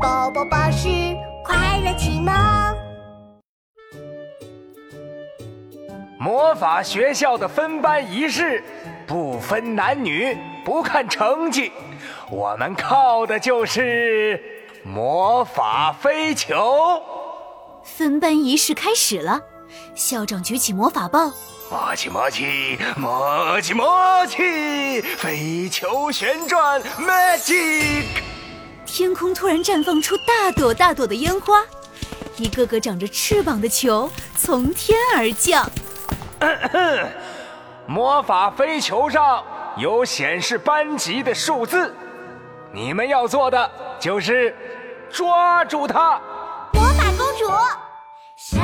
宝宝巴士快乐启蒙。魔法学校的分班仪式不分男女，不看成绩，我们靠的就是魔法飞球。分班仪式开始了，校长举起魔法棒，默契默契默契默契，飞球旋转，magic。天空突然绽放出大朵大朵的烟花，一个个长着翅膀的球从天而降。魔法飞球上有显示班级的数字，你们要做的就是抓住它。魔法公主，小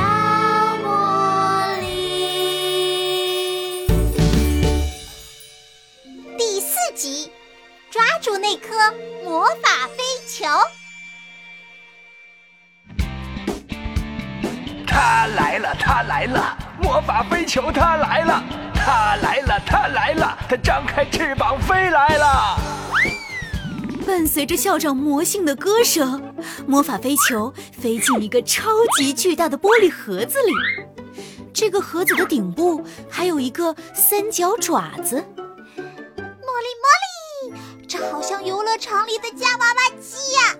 茉莉，第四集，抓住那颗魔法飞球。它来了，它来了，魔法飞球它来了，它来了，它来了，它张开翅膀飞来了。伴随着校长魔性的歌声，魔法飞球飞进一个超级巨大的玻璃盒子里。这个盒子的顶部还有一个三角爪子。像游乐场里的夹娃娃机呀！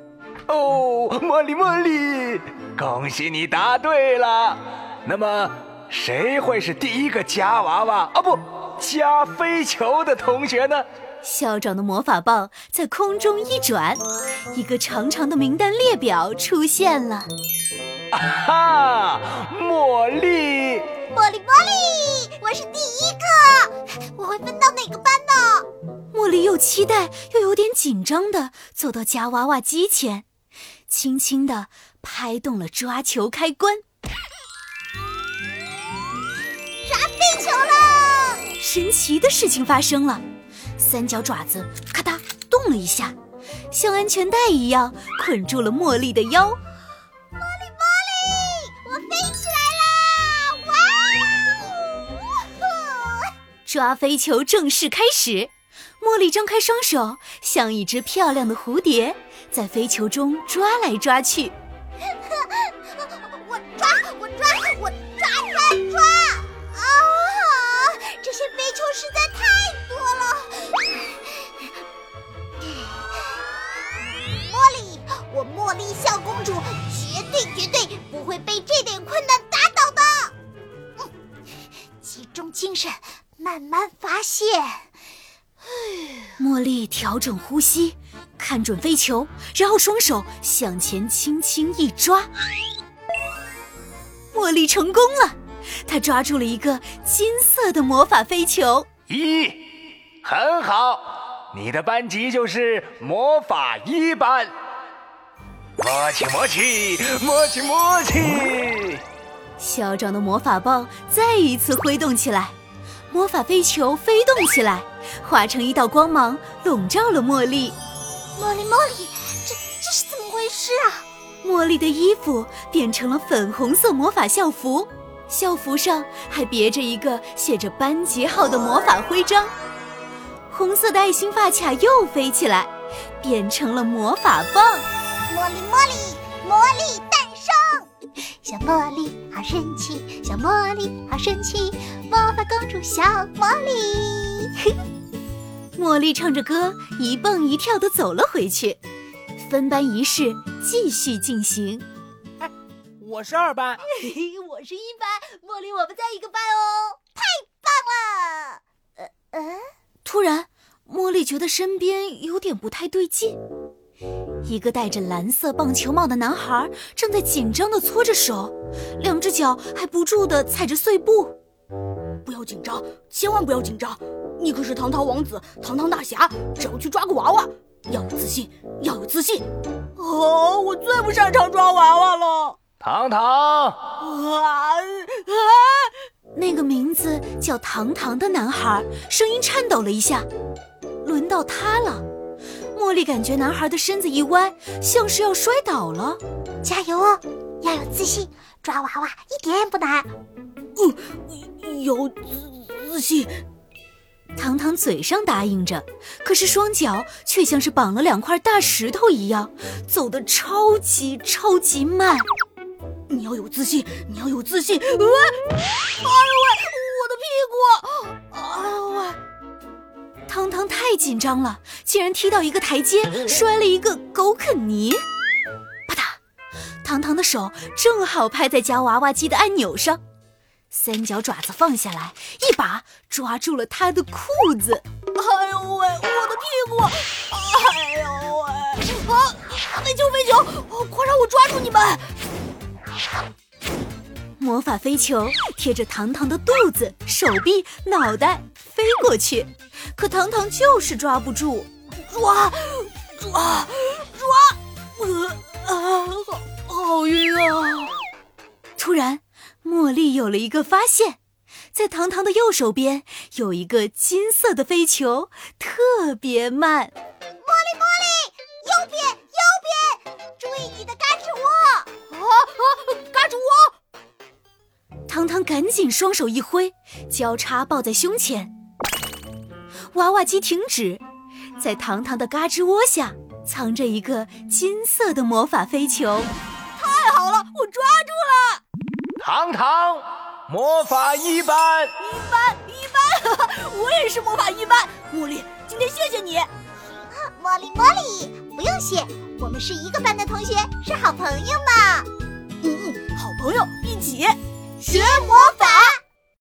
哦，茉莉，茉莉，恭喜你答对了。那么，谁会是第一个夹娃娃啊？不，夹飞球的同学呢？校长的魔法棒在空中一转，一个长长的名单列表出现了。啊哈，茉莉，茉莉，茉莉，我是第一个，我会分到哪个又期待又有点紧张的走到夹娃娃机前，轻轻的拍动了抓球开关，抓飞球了！神奇的事情发生了。三角爪子咔嗒动了一下，像安全带一样捆住了茉莉的腰。茉莉，茉莉，我飞起来啦！哇哦！抓飞球正式开始，茉莉张开双手，像一只漂亮的蝴蝶，在飞球中抓来抓去。我抓，我抓，我抓抓抓！啊！这些飞球实在太多了。茉莉，我茉莉小公主绝对绝对不会被这点困难打倒的。嗯，集中精神，慢慢发泄。茉莉调整呼吸，看准飞球，然后双手向前轻轻一抓。茉莉成功了，她抓住了一个金色的魔法飞球。一，很好，你的班级就是魔法一班。默契，默契，默契，默契。校长的魔法棒再一次挥动起来，魔法飞球飞动起来，化成一道光芒，笼罩了茉莉。茉莉，茉莉，这这是怎么回事啊？茉莉的衣服变成了粉红色魔法校服，校服上还别着一个写着班级号的魔法徽章。红色的爱心发卡又飞起来，变成了魔法棒。茉莉，茉莉，魔力诞生！小茉莉好神奇，小茉莉好神奇，魔法公主小茉莉。茉莉唱着歌，一蹦一跳地走了回去。分班仪式继续进行。哎我是二班，我是一班，茉莉，我们在一个班哦，太棒了！呃呃，突然，茉莉觉得身边有点不太对劲。一个戴着蓝色棒球帽的男孩正在紧张地搓着手，两只脚还不住地踩着碎布。不要紧张，千万不要紧张！你可是堂堂王子，堂堂大侠，只要去抓个娃娃，要有自信，要有自信。哦，我最不擅长抓娃娃了。糖糖，啊啊！那个名字叫糖糖的男孩声音颤抖了一下。轮到他了。茉莉感觉男孩的身子一歪，像是要摔倒了。加油哦，要有自信，抓娃娃一点也不难。嗯，有自自信。糖糖嘴上答应着，可是双脚却像是绑了两块大石头一样，走得超级超级慢。你要有自信，你要有自信。喂，哎呦喂，我的屁股！哎呦喂！糖糖太紧张了，竟然踢到一个台阶，摔了一个狗啃泥。啪嗒，糖糖的手正好拍在夹娃娃机的按钮上。三角爪子放下来，一把抓住了他的裤子。哎呦喂，我的屁股！哎呦喂！啊，飞球飞球，快让我抓住你们！魔法飞球贴着糖糖的肚子、手臂、脑袋飞过去，可糖糖就是抓不住。抓，抓，抓！呃啊，好，好晕啊！突然。茉莉有了一个发现，在糖糖的右手边有一个金色的飞球，特别慢。茉莉，茉莉，右边，右边，注意你的嘎吱窝！啊啊，嘎吱窝！糖糖赶紧双手一挥，交叉抱在胸前。娃娃机停止，在糖糖的嘎吱窝下藏着一个金色的魔法飞球。太好了，我抓住了！糖糖，魔法一班，一班一班，我也是魔法一班。茉莉，今天谢谢你。茉莉茉莉，不用谢，我们是一个班的同学，是好朋友嘛。嗯嗯，好朋友一起学魔法。